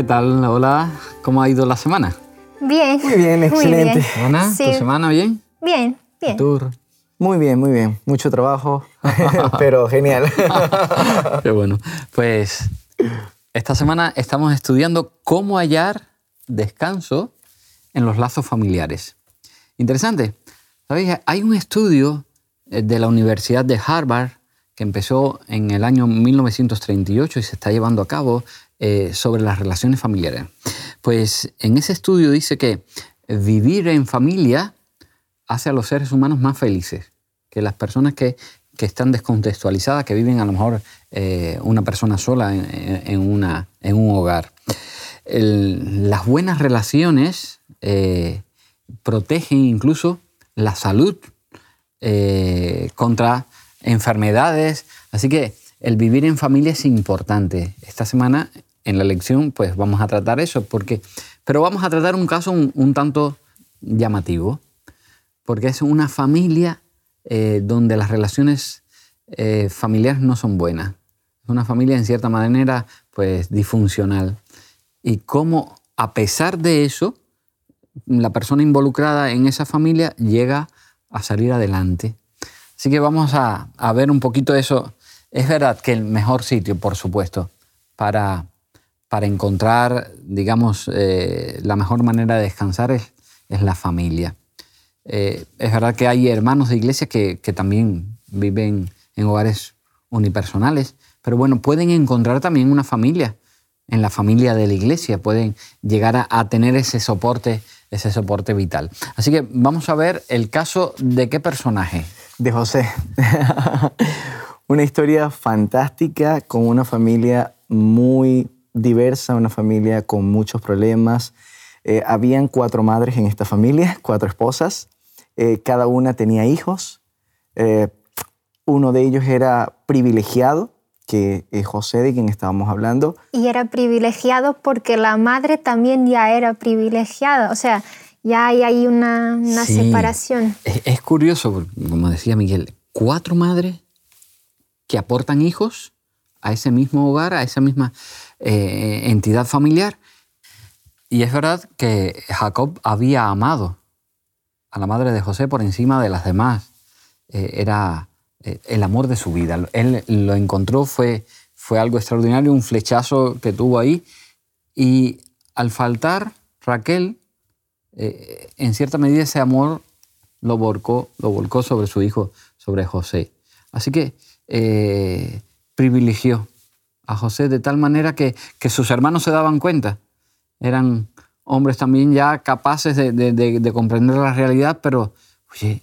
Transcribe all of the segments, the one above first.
¿Qué tal? Hola, ¿cómo ha ido la semana? Bien. Muy bien, excelente. Ana, Sí. ¿tu semana bien? Bien, bien. Tour. Muy bien, muy bien. Mucho trabajo, pero genial. Qué bueno. Pues esta semana estamos estudiando cómo hallar descanso en los lazos familiares. Interesante. ¿Sabéis? Hay un estudio eh, de la Universidad de Harvard que empezó en el año 1938 y se está llevando a cabo eh, sobre las relaciones familiares. Pues en ese estudio dice que vivir en familia hace a los seres humanos más felices que las personas que, que están descontextualizadas, que viven a lo mejor eh, una persona sola en, una, en un hogar. Las buenas relaciones eh, protegen incluso la salud contra enfermedades. Así que el vivir en familia es importante. Esta semana en la lección pues vamos a tratar eso, porque, pero vamos a tratar un caso un, un tanto llamativo, porque es una familia eh, donde las relaciones eh, familiares no son buenas. Es una familia en cierta manera pues disfuncional. Y cómo a pesar de eso, la persona involucrada en esa familia llega a salir adelante. Así que vamos a, a ver un poquito eso. Es verdad que el mejor sitio, por supuesto, para, para encontrar, digamos, eh, la mejor manera de descansar es, la familia. Eh, es verdad que hay hermanos de iglesia que, que también viven en hogares unipersonales, pero bueno, pueden encontrar también una familia en la familia de la iglesia, pueden llegar a, a tener ese soporte, ese soporte vital. Así que vamos a ver el caso de qué personaje. De José. una historia fantástica con una familia muy diversa, una familia con muchos problemas. Eh, habían cuatro madres en esta familia, cuatro esposas. Eh, cada una tenía hijos. Eh, uno de ellos era privilegiado, que es José, de quien estábamos hablando. Y era privilegiado porque la madre también ya era privilegiada. O sea, ya hay ahí una, una Sí. separación. Es, es curioso, como decía Miguel, cuatro madres que aportan hijos a ese mismo hogar, a esa misma eh, entidad familiar. Y es verdad que Jacob había amado a la madre de José por encima de las demás. Eh, era eh, el amor de su vida. Él lo encontró, fue, fue algo extraordinario, un flechazo que tuvo ahí. Y al faltar Raquel, eh, en cierta medida ese amor lo volcó, lo volcó sobre su hijo, sobre José. Así que privilegió a José de tal manera que, que sus hermanos se daban cuenta. Eran hombres también ya capaces de, de- de- de comprender la realidad, pero, oye,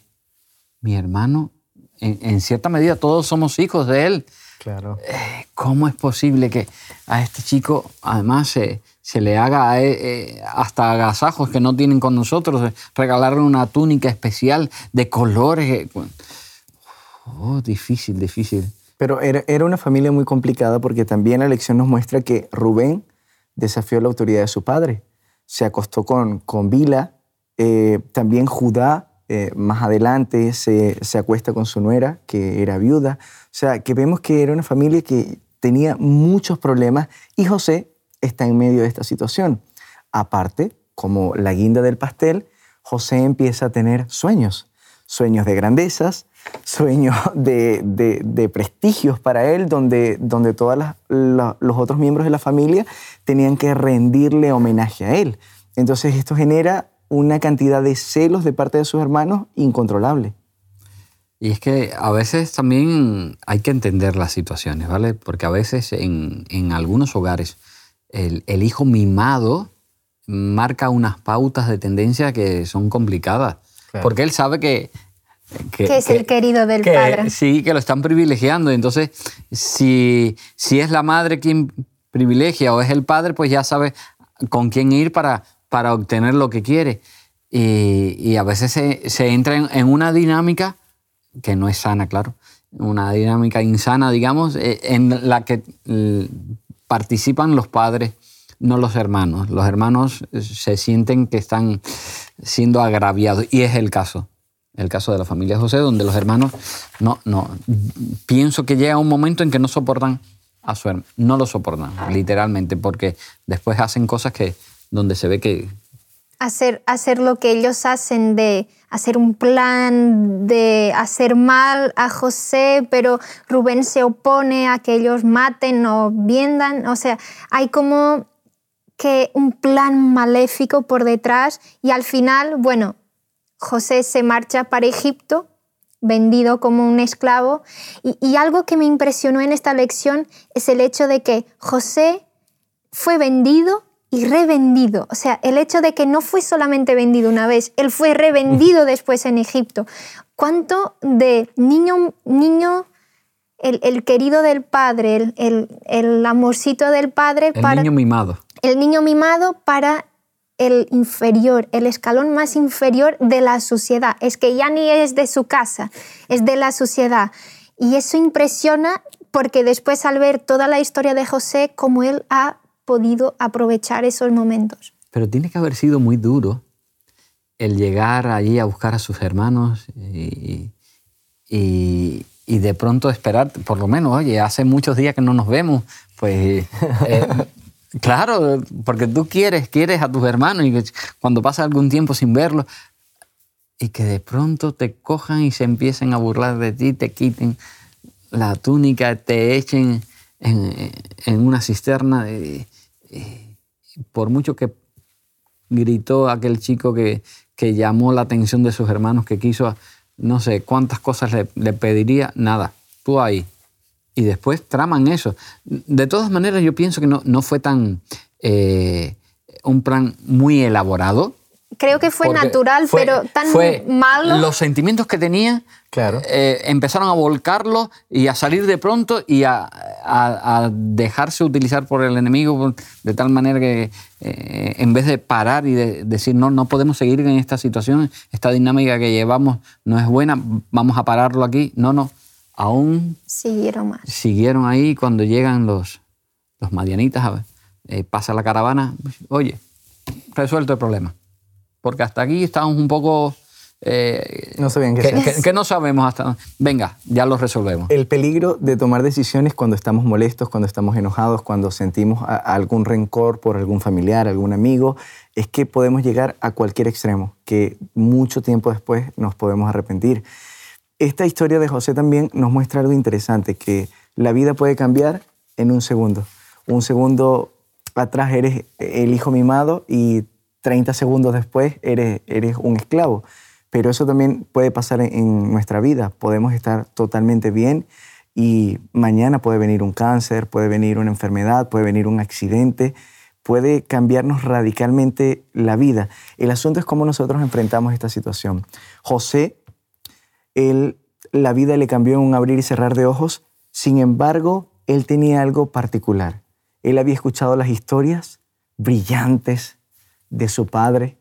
mi hermano, en, en cierta medida todos somos hijos de él. Claro. ¿Cómo es posible que a este chico además se, se le haga eh, eh, hasta agasajos que no tienen con nosotros, eh, regalarle una túnica especial de colores? eh. Oh, difícil, difícil. Pero era, una familia muy complicada porque también la lección nos muestra que Rubén desafió la autoridad de su padre. Se acostó con, con Bila. eh, también Judá, eh, más adelante, se, se acuesta con su nuera, que era viuda. O sea, que vemos que era una familia que tenía muchos problemas y José está en medio de esta situación. Aparte, como la guinda del pastel, José empieza a tener sueños, sueños de grandezas, sueños de, de- de prestigios para él, donde, donde todos los otros miembros de la familia tenían que rendirle homenaje a él. Entonces esto genera una cantidad de celos de parte de sus hermanos incontrolable. Y es que a veces también hay que entender las situaciones, ¿vale? Porque a veces en, en algunos hogares el, el hijo mimado marca unas pautas de tendencia que son complicadas. Claro. Porque él sabe que... Que es el querido del que- padre. Sí, que lo están privilegiando. Entonces, si, si es la madre quien privilegia o es el padre, pues ya sabe con quién ir para, para obtener lo que quiere. Y, y a veces se, se entra en, en una dinámica que no es sana, claro, una dinámica insana, digamos, eh, en la que eh, participan los padres, no los hermanos. Los hermanos eh, se sienten que están siendo agraviados y es el caso. El caso de la familia José, donde los hermanos no, no, pienso que llega un momento en que no soportan a su hermano. No lo soportan, literalmente, porque después hacen cosas que donde se ve que... Hacer, hacer lo que ellos hacen de hacer un plan, de hacer mal a José, pero Rubén se opone a que ellos maten o viendan. O sea, hay como que un plan maléfico por detrás y al final, bueno, José se marcha para Egipto vendido como un esclavo. Y, algo que me impresionó en esta lección es el hecho de que José fue vendido y revendido. O sea, el hecho de que no fue solamente vendido una vez, él fue revendido después en Egipto. ¿Cuánto de niño, niño el, querido del padre, el, el, amorcito del padre el niño mimado. El niño mimado para el inferior, el escalón más inferior de la sociedad. Es que ya ni es de su casa, es de la sociedad. Y eso impresiona porque después al ver toda la historia de José, cómo él ha podido aprovechar esos momentos. Pero tiene que haber sido muy duro el llegar allí a buscar a sus hermanos y, de pronto esperar, por lo menos, oye, hace muchos días que no nos vemos, pues eh, Claro, porque tú quieres, quieres a tus hermanos y cuando pasa algún tiempo sin verlos y que de pronto te cojan y se empiecen a burlar de ti, te quiten la túnica, te echen en, una cisterna. por mucho que gritó aquel chico que, llamó la atención de sus hermanos, que quiso, no sé cuántas cosas le, le pediría, nada, tú ahí, y después traman eso. De todas maneras, yo pienso que no, no fue tan eh, un plan muy elaborado. Creo que fue natural, pero tan malo. Los sentimientos que tenía claro. Eh, empezaron a volcarlo y a salir de pronto y a, dejarse utilizar por el enemigo de tal manera que eh, en vez de parar y de decir no, no podemos seguir en esta situación, esta dinámica que llevamos no es buena, vamos a pararlo aquí. No, no aún siguieron más. Siguieron ahí cuando llegan los, los madianitas, eh, pasa la caravana, oye, resuelto el problema. Porque hasta aquí estamos un poco... Eh, no sabían qué que, que, no sabemos hasta... Venga, ya lo resolvemos. El peligro de tomar decisiones cuando estamos molestos, cuando estamos enojados, cuando sentimos algún rencor por algún familiar, algún amigo, es que podemos llegar a cualquier extremo, que mucho tiempo después nos podemos arrepentir. Esta historia de José también nos muestra algo interesante, que la vida puede cambiar en un segundo. Un segundo atrás eres el hijo mimado y 30 segundos después eres, eres un esclavo. Pero eso también puede pasar en, nuestra vida. Podemos estar totalmente bien y mañana puede venir un cáncer, puede venir una enfermedad, puede venir un accidente, puede cambiarnos radicalmente la vida. El asunto es cómo nosotros enfrentamos esta situación. José él, la vida le cambió en un abrir y cerrar de ojos, sin embargo, él tenía algo particular. Él había escuchado las historias brillantes de su padre,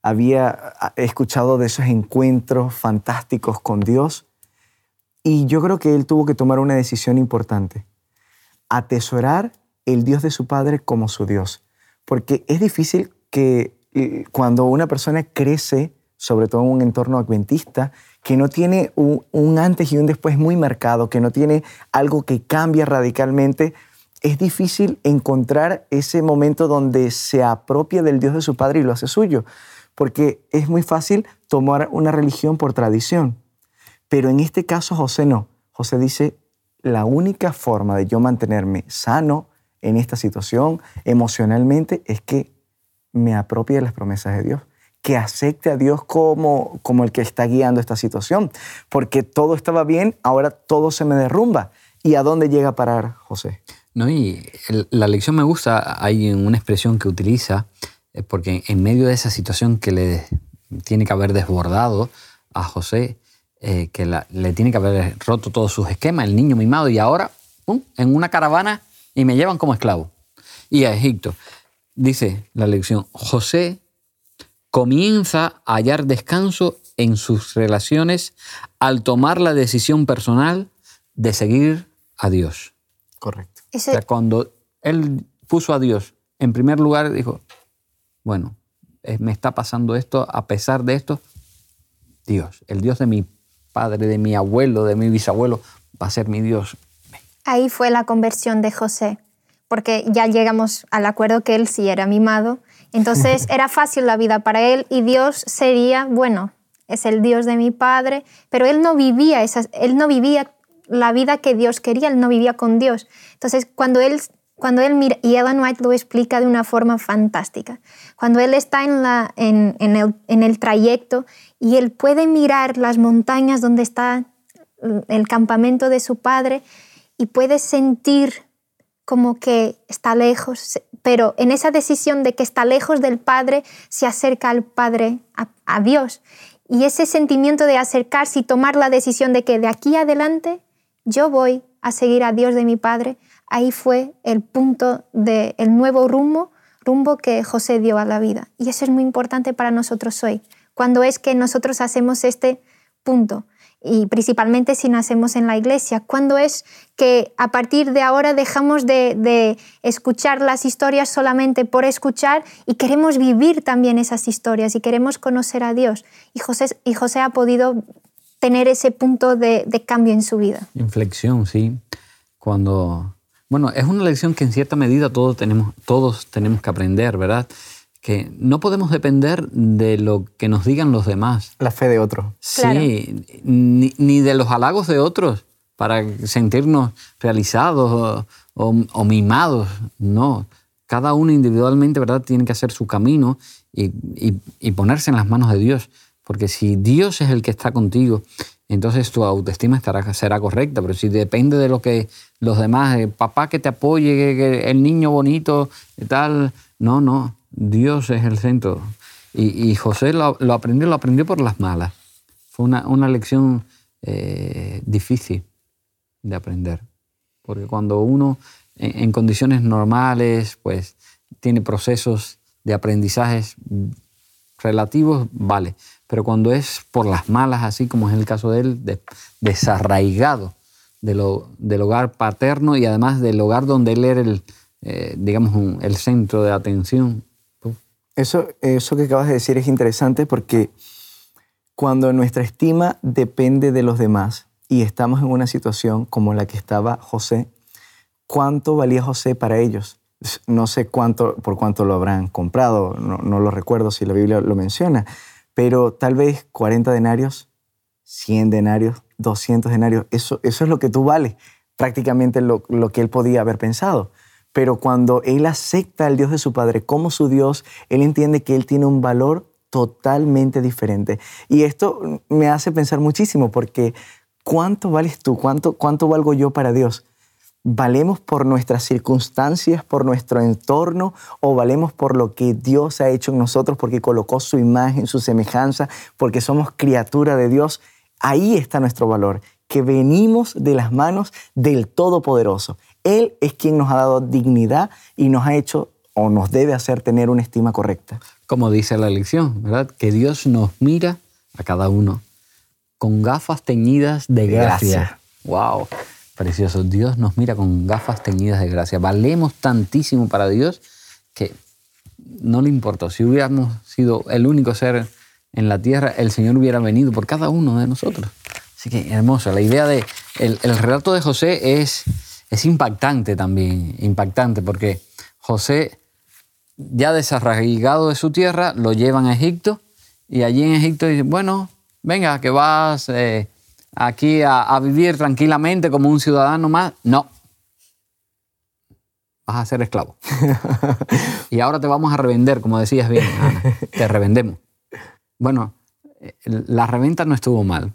había escuchado de esos encuentros fantásticos con Dios. Y yo creo que él tuvo que tomar una decisión importante, atesorar el Dios de su padre como su Dios, porque es difícil que eh, cuando una persona crece, sobre todo en un entorno adventista, que no tiene un, antes y un después muy marcado, que no tiene algo que cambia radicalmente, es difícil encontrar ese momento donde se apropia del Dios de su Padre y lo hace suyo, porque es muy fácil tomar una religión por tradición. Pero en este caso José no. José dice, la única forma de yo mantenerme sano en esta situación emocionalmente es que me apropie de las promesas de Dios que acepte a Dios como, como el que está guiando esta situación. Porque todo estaba bien, ahora todo se me derrumba. ¿Y a dónde llega a parar José? No, y la lección me gusta, hay una expresión que utiliza, eh, porque en medio de esa situación que le tiene que haber desbordado a José, eh, que le tiene que haber roto todos sus esquemas, el niño mimado, y ahora, ¡pum!, en una caravana y me llevan como esclavo. Y a Egipto. Dice la lección, José comienza a hallar descanso en sus relaciones al tomar la decisión personal de seguir a Dios. Correcto. O sea, cuando él puso a Dios en primer lugar, dijo, bueno, eh, me está pasando esto, a pesar de esto, Dios, el Dios de mi padre, de mi abuelo, de mi bisabuelo, va a ser mi Dios. Ahí fue la conversión de José, porque ya llegamos al acuerdo que él sí era mimado. Entonces era fácil la vida para él y Dios sería, bueno, es el Dios de mi padre, pero él no vivía esas, él no vivía la vida que Dios quería, él no vivía con Dios. Entonces, cuando él, cuando él mira, y Ellen White lo explica de una forma fantástica, cuando él está en, la, en, el, en el trayecto y él puede mirar las montañas donde está el campamento de su padre y puede sentir como que está lejos, pero en esa decisión de que está lejos del Padre, se acerca al Padre, a, Dios. Y ese sentimiento de acercarse y tomar la decisión de que de aquí adelante yo voy a seguir a Dios de mi Padre, ahí fue el punto del nuevo rumbo, rumbo que José dio a la vida. Y eso es muy importante para nosotros hoy, cuando es que nosotros hacemos este punto y principalmente si nacemos en la iglesia. ¿Cuándo es que a partir de ahora dejamos de, escuchar las historias solamente por escuchar y queremos vivir también esas historias y queremos conocer a Dios? Y José, y José ha podido tener ese punto de, de cambio en su vida. Inflexión, sí. Cuando... Bueno, es una lección que en cierta medida todos tenemos, todos tenemos que aprender, ¿verdad? Que no podemos depender de lo que nos digan los demás. La fe de otros. Sí, ni, de los halagos de otros para sentirnos realizados o, mimados. No, cada uno individualmente ¿verdad? tiene que hacer su camino y, ponerse en las manos de Dios. Porque si Dios es el que está contigo, entonces tu autoestima estará, será correcta. Pero si depende de lo que los demás, eh, papá que te apoye, el niño bonito y tal, no, no. Dios es el centro. Y, José lo, aprendió, lo aprendió por las malas. Fue una, lección eh, difícil de aprender. Porque cuando uno en, condiciones normales, pues tiene procesos de aprendizajes relativos, vale. Pero cuando es por las malas, así como es el caso de él, desarraigado del hogar paterno y además del hogar donde él era el, eh, digamos, el centro de atención, eso, eso que acabas de decir es interesante porque cuando nuestra estima depende de los demás y estamos en una situación como la que estaba José, ¿cuánto valía José para ellos? No sé cuánto, por cuánto lo habrán comprado, no, lo recuerdo si la Biblia lo menciona, pero tal vez 40 denarios, 100 denarios, 200 denarios, eso, eso es lo que tú vales, prácticamente lo, lo que él podía haber pensado pero cuando él acepta al Dios de su padre como su Dios, él entiende que él tiene un valor totalmente diferente. Y esto me hace pensar muchísimo porque ¿cuánto vales tú? ¿Cuánto, cuánto valgo yo para Dios? ¿Valemos por nuestras circunstancias, por nuestro entorno o valemos por lo que Dios ha hecho en nosotros porque colocó su imagen, su semejanza, porque somos criatura de Dios? Ahí está nuestro valor, que venimos de las manos del Todopoderoso. Él es quien nos ha dado dignidad y nos ha hecho o nos debe hacer tener una estima correcta. Como dice la lección, ¿verdad? Que Dios nos mira a cada uno con gafas teñidas de gracia. ¡Wow! Precioso. Dios nos mira con gafas teñidas de gracia. Valemos tantísimo para Dios que no le importa. Si hubiéramos sido el único ser en la tierra, el Señor hubiera venido por cada uno de nosotros. Así que hermoso. La idea de. El, el relato de José es es impactante también, impactante, porque José, ya desarraigado de su tierra, lo llevan a Egipto y allí en Egipto dice, bueno, venga, que vas eh, aquí a, vivir tranquilamente como un ciudadano más. No, vas a ser esclavo. y ahora te vamos a revender, como decías bien, te revendemos. Bueno, eh, la reventa no estuvo mal,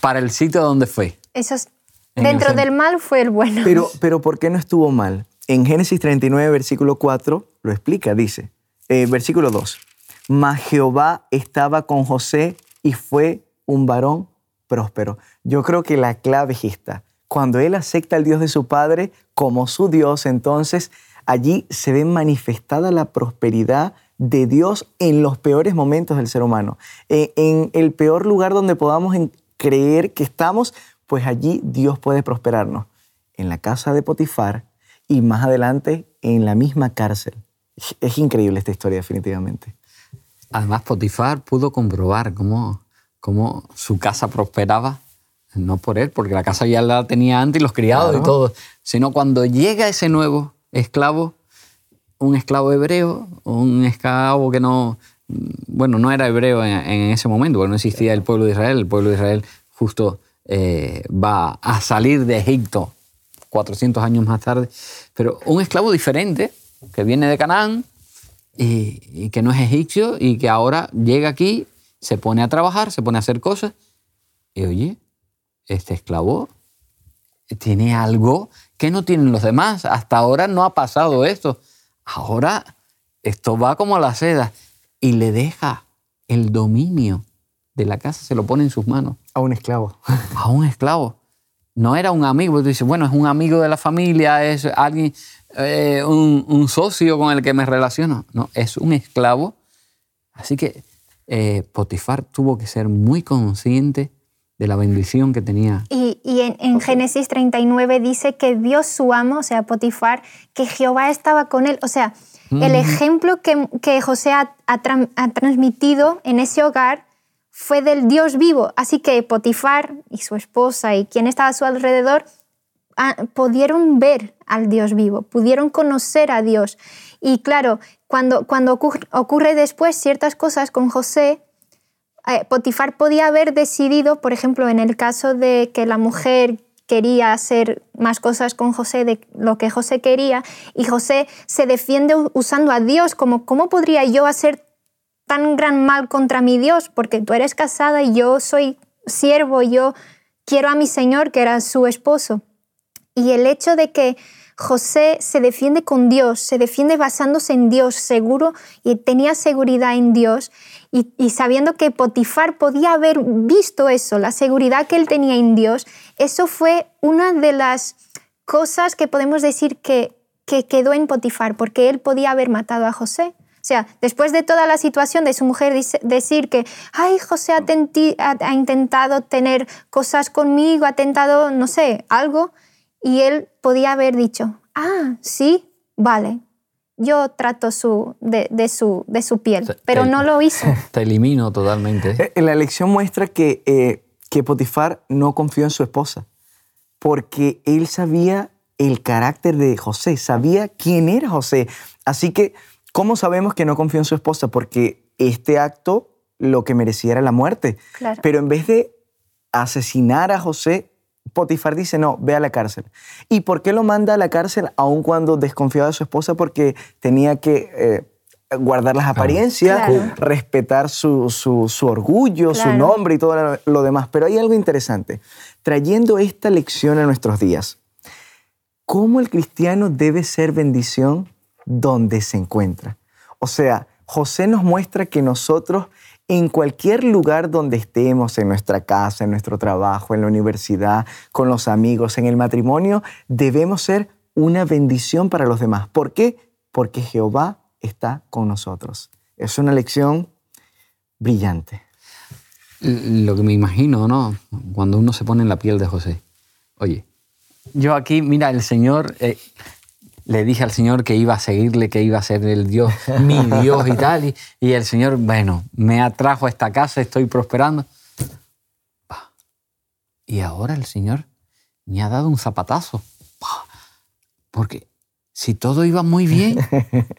para el sitio donde fue. Eso es Dentro del mal fue el bueno. Pero, pero ¿por qué no estuvo mal? En Génesis 39, versículo 4, lo explica, dice, eh, versículo 2, mas Jehová estaba con José y fue un varón próspero. Yo creo que la clave es esta. Cuando él acepta al Dios de su padre como su Dios, entonces allí se ve manifestada la prosperidad de Dios en los peores momentos del ser humano. En el peor lugar donde podamos creer que estamos, pues allí Dios puede prosperarnos. En la casa de Potifar y más adelante en la misma cárcel. Es increíble esta historia, definitivamente. Además, Potifar pudo comprobar cómo, cómo su casa prosperaba no por él, porque la casa ya la tenía antes y los criados Claro. y todo, sino cuando llega ese nuevo esclavo, un esclavo hebreo, un esclavo que no, bueno, no era hebreo en, ese momento, porque no existía el pueblo de Israel, el pueblo de Israel justo eh, va a salir de Egipto 400 años más tarde, pero un esclavo diferente, que viene de Canaán y, y que no es egipcio y que ahora llega aquí, se pone a trabajar, se pone a hacer cosas, y oye, este esclavo tiene algo que no tienen los demás. Hasta ahora no ha pasado esto. Ahora esto va como a la seda y le deja el dominio de la casa, se lo pone en sus manos A un esclavo. a un esclavo. No era un amigo. Tú dices, bueno, es un amigo de la familia, es alguien, eh, un, un socio con el que me relaciono. No, es un esclavo. Así que eh, Potifar tuvo que ser muy consciente de la bendición que tenía. Y, y en, en Génesis 39 dice que Dios su amo, o sea, Potifar, que Jehová estaba con él. O sea, el ejemplo que, que José ha, ha ha transmitido en ese hogar fue del Dios vivo. Así que Potifar y su esposa y quien estaba a su alrededor ah, pudieron ver al Dios vivo, pudieron conocer a Dios. Y claro, cuando, cuando ocurre, ocurre después ciertas cosas con José, Potifar podía haber decidido, por ejemplo, en el caso de que la mujer quería hacer más cosas con José de lo que José quería y José se defiende usando a Dios como cómo podría yo hacer tan gran mal contra mi Dios porque tú eres casada y yo soy siervo, yo quiero a mi Señor que era su esposo. Y el hecho de que José se defiende con Dios, se defiende basándose en Dios, seguro, y tenía seguridad en Dios, y, sabiendo que Potifar podía haber visto eso, la seguridad que él tenía en Dios, eso fue una de las cosas que podemos decir que, que quedó en Potifar, porque él podía haber matado a José. O sea, después de toda la situación de su mujer decir que, ay, José ha intentado tener cosas conmigo, ha tentado, no sé, algo, y él podía haber dicho, ah, sí, vale, yo trato su, de, de su, de su piel, sea, pero no lo hizo. Te elimino totalmente. Eh, La lección muestra que, eh, que Potifar no confió en su esposa, porque él sabía el carácter de José, sabía quién era José. Así que, ¿cómo sabemos que no confió en su esposa? Porque este acto lo que merecía era la muerte. Claro. Pero en vez de asesinar a José, Potifar dice, no, ve a la cárcel. ¿Y por qué lo manda a la cárcel aun cuando desconfiaba de su esposa? Porque tenía que eh, guardar las apariencias, Claro. respetar su, su- su orgullo, su nombre y todo lo demás. Pero hay algo interesante. Trayendo esta lección a nuestros días, ¿cómo el cristiano debe ser bendición donde se encuentra? O sea, José nos muestra que nosotros en cualquier lugar donde estemos, en nuestra casa, en nuestro trabajo, en la universidad, con los amigos, en el matrimonio, debemos ser una bendición para los demás. ¿Por qué? Porque Jehová está con nosotros. Es una lección brillante. Lo que me imagino, ¿no? Cuando uno se pone en la piel de José. Oye, yo aquí, mira, el Señor, eh, le dije al Señor que iba a seguirle, que iba a ser el Dios, mi Dios y tal, y, y el Señor, bueno, me atrajo a esta casa, estoy prosperando. Y ahora el Señor me ha dado un zapatazo. Pa. Porque si todo iba muy bien,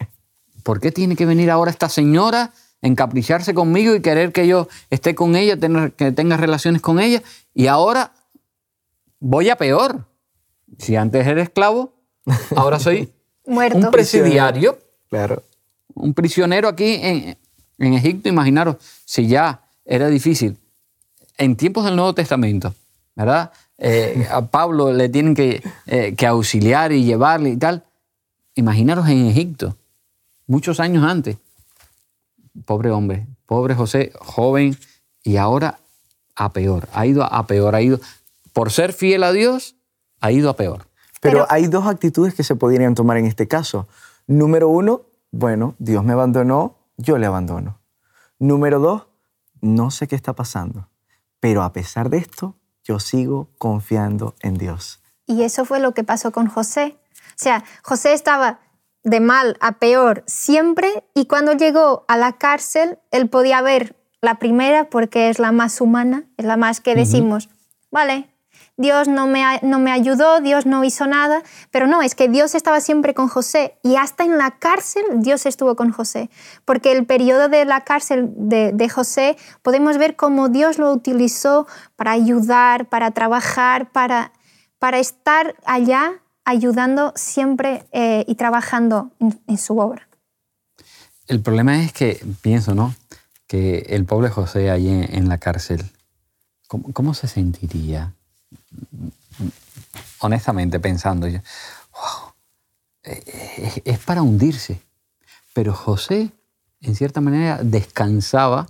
¿por qué tiene que venir ahora esta señora, encapricharse conmigo y querer que yo esté con ella, tener, que tenga relaciones con ella? Y ahora voy a peor. Si antes era esclavo, ahora soy Muerto. un presidiario, Claro. un prisionero aquí en, en Egipto. Imaginaros, si ya era difícil en tiempos del Nuevo Testamento, ¿verdad? Eh, a Pablo le tienen que, eh, que auxiliar y llevarle y tal. Imaginaros en Egipto, muchos años antes. Pobre hombre, pobre José, joven, y ahora a peor. Ha ido a peor, ha ido, por ser fiel a Dios, ha ido a peor. Pero, Pero- hay dos actitudes que se podrían tomar en este caso. Número uno, bueno, Dios me abandonó, yo le abandono. Número dos, no sé qué está pasando, pero a pesar de esto, yo sigo confiando en Dios. Y eso fue lo que pasó con José. O sea, José estaba de mal a peor siempre y cuando llegó a la cárcel, él podía ver la primera porque es la más humana, es la más que decimos, vale, Dios no me, no me ayudó, Dios no hizo nada, pero no, es que Dios estaba siempre con José y hasta en la cárcel Dios estuvo con José, porque el periodo de la cárcel de, de José podemos ver cómo Dios lo utilizó para ayudar, para trabajar, para, para estar allá ayudando siempre eh, y trabajando en, su obra. El problema es que, pienso, ¿no? Que el pobre José allí en, en la cárcel, ¿cómo, cómo se sentiría? Honestamente, pensando, yo, wow, es, es para hundirse. Pero José, en cierta manera, descansaba.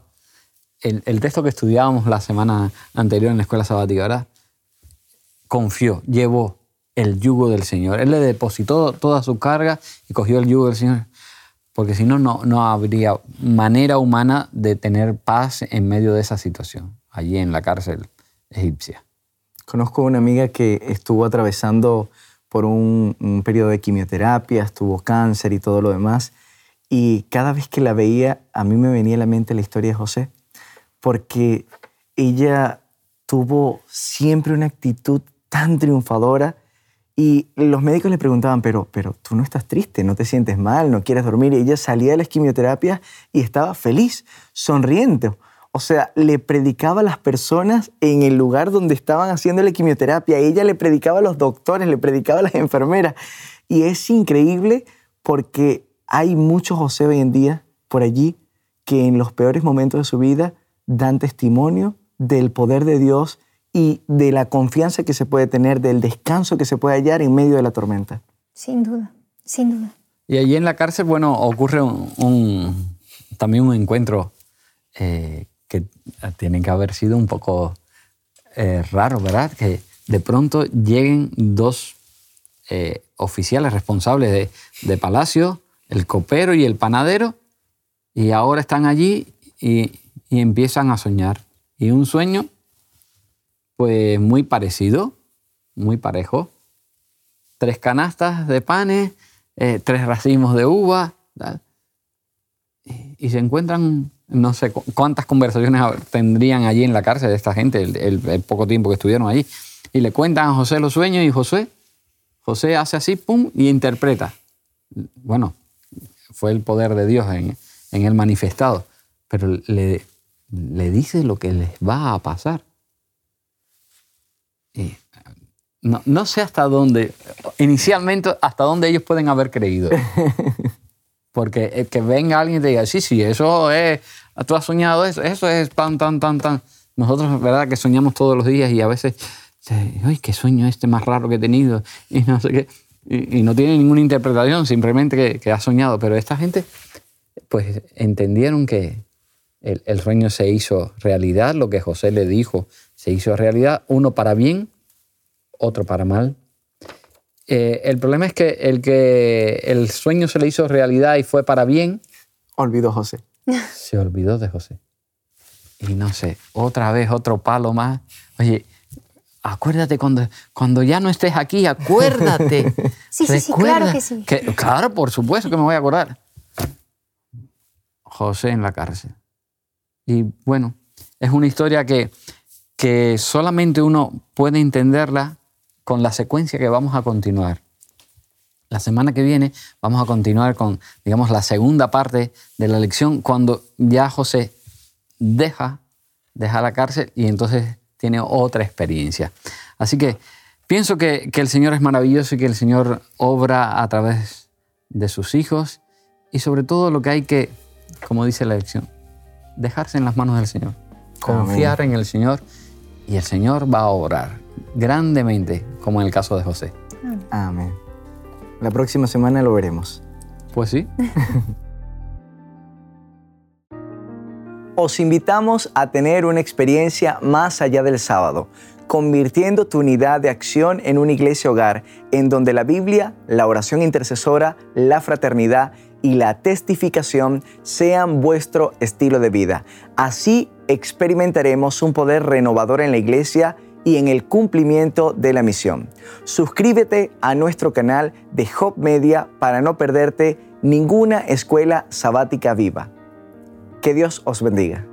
El, texto que estudiábamos la semana anterior en la escuela sabática. Confió, llevó el yugo del Señor. Él le depositó toda su carga y cogió el yugo del Señor porque si no, no habría manera humana de tener paz en medio de esa situación, allí en la cárcel egipcia. Conozco una amiga que estuvo atravesando por un, un, periodo de quimioterapia, estuvo cáncer y todo lo demás, y cada vez que la veía, a mí me venía a la mente la historia de José, porque ella tuvo siempre una actitud tan triunfadora y los médicos le preguntaban, pero, pero tú no estás triste, no te sientes mal, no quieres dormir. Y ella salía de las quimioterapias y estaba feliz, sonriente. O sea, le predicaba a las personas en el lugar donde estaban haciendo la quimioterapia. Ella le predicaba a los doctores, le predicaba a las enfermeras. Y es increíble porque hay muchos José hoy en día por allí que en los peores momentos de su vida dan testimonio del poder de Dios y de la confianza que se puede tener, del descanso que se puede hallar en medio de la tormenta. Sin duda, sin duda. Y allí en la cárcel, bueno, ocurre un, un, también un encuentro eh, que tiene que haber sido un poco eh, raro, ¿verdad? Que de pronto lleguen dos eh, oficiales responsables de, de, palacio, el copero y el panadero, y ahora están allí y, y empiezan a soñar. Y un sueño pues muy parecido, muy parejo. Tres canastas de panes, eh, tres racimos de uva, y, y, se encuentran, no sé cuántas conversaciones tendrían allí en la cárcel de esta gente, el, el, el, poco tiempo que estuvieron allí. Y le cuentan a José los sueños y José, José hace así, pum, y interpreta. Bueno, fue el poder de Dios en, en él manifestado, pero le, le dice lo que les va a pasar. No, no, sé hasta dónde, inicialmente, hasta dónde ellos pueden haber creído. Porque que venga alguien y te diga, sí, sí, eso es, tú has soñado eso, eso es tan, tan, tan, tan. Nosotros, ¿verdad? Que soñamos todos los días y a veces, ay, qué sueño este más raro que he tenido y no sé qué. Y no tiene ninguna interpretación, simplemente que, que ha soñado. Pero esta gente, pues entendieron que el, el sueño se hizo realidad, lo que José le dijo se hizo realidad, uno para bien, otro para mal. Eh, el problema es que el que el sueño se le hizo realidad y fue para bien, olvidó José. Se olvidó de José. Y no sé, otra vez otro palo más. Oye, acuérdate cuando, cuando ya no estés aquí, acuérdate. sí, sí, sí, claro que sí. Que, claro, por supuesto que me voy a acordar. José en la cárcel. Y bueno, es una historia que que solamente uno puede entenderla con la secuencia que vamos a continuar. La semana que viene vamos a continuar con, digamos, la segunda parte de la lección cuando ya José deja, deja la cárcel y entonces tiene otra experiencia. Así que pienso que, que el Señor es maravilloso y que el Señor obra a través de sus hijos y sobre todo lo que hay que, como dice la lección, dejarse en las manos del Señor, confiar Amén. en el Señor y el Señor va a obrar grandemente, como en el caso de José. Amén. La próxima semana lo veremos. Pues sí. Os invitamos a tener una experiencia más allá del sábado, convirtiendo tu unidad de acción en una iglesia hogar, en donde la Biblia, la oración intercesora, la fraternidad y la testificación sean vuestro estilo de vida. Así experimentaremos un poder renovador en la iglesia y en el cumplimiento de la misión. Suscríbete a nuestro canal de Hop Media para no perderte ninguna escuela sabática viva. Que Dios os bendiga.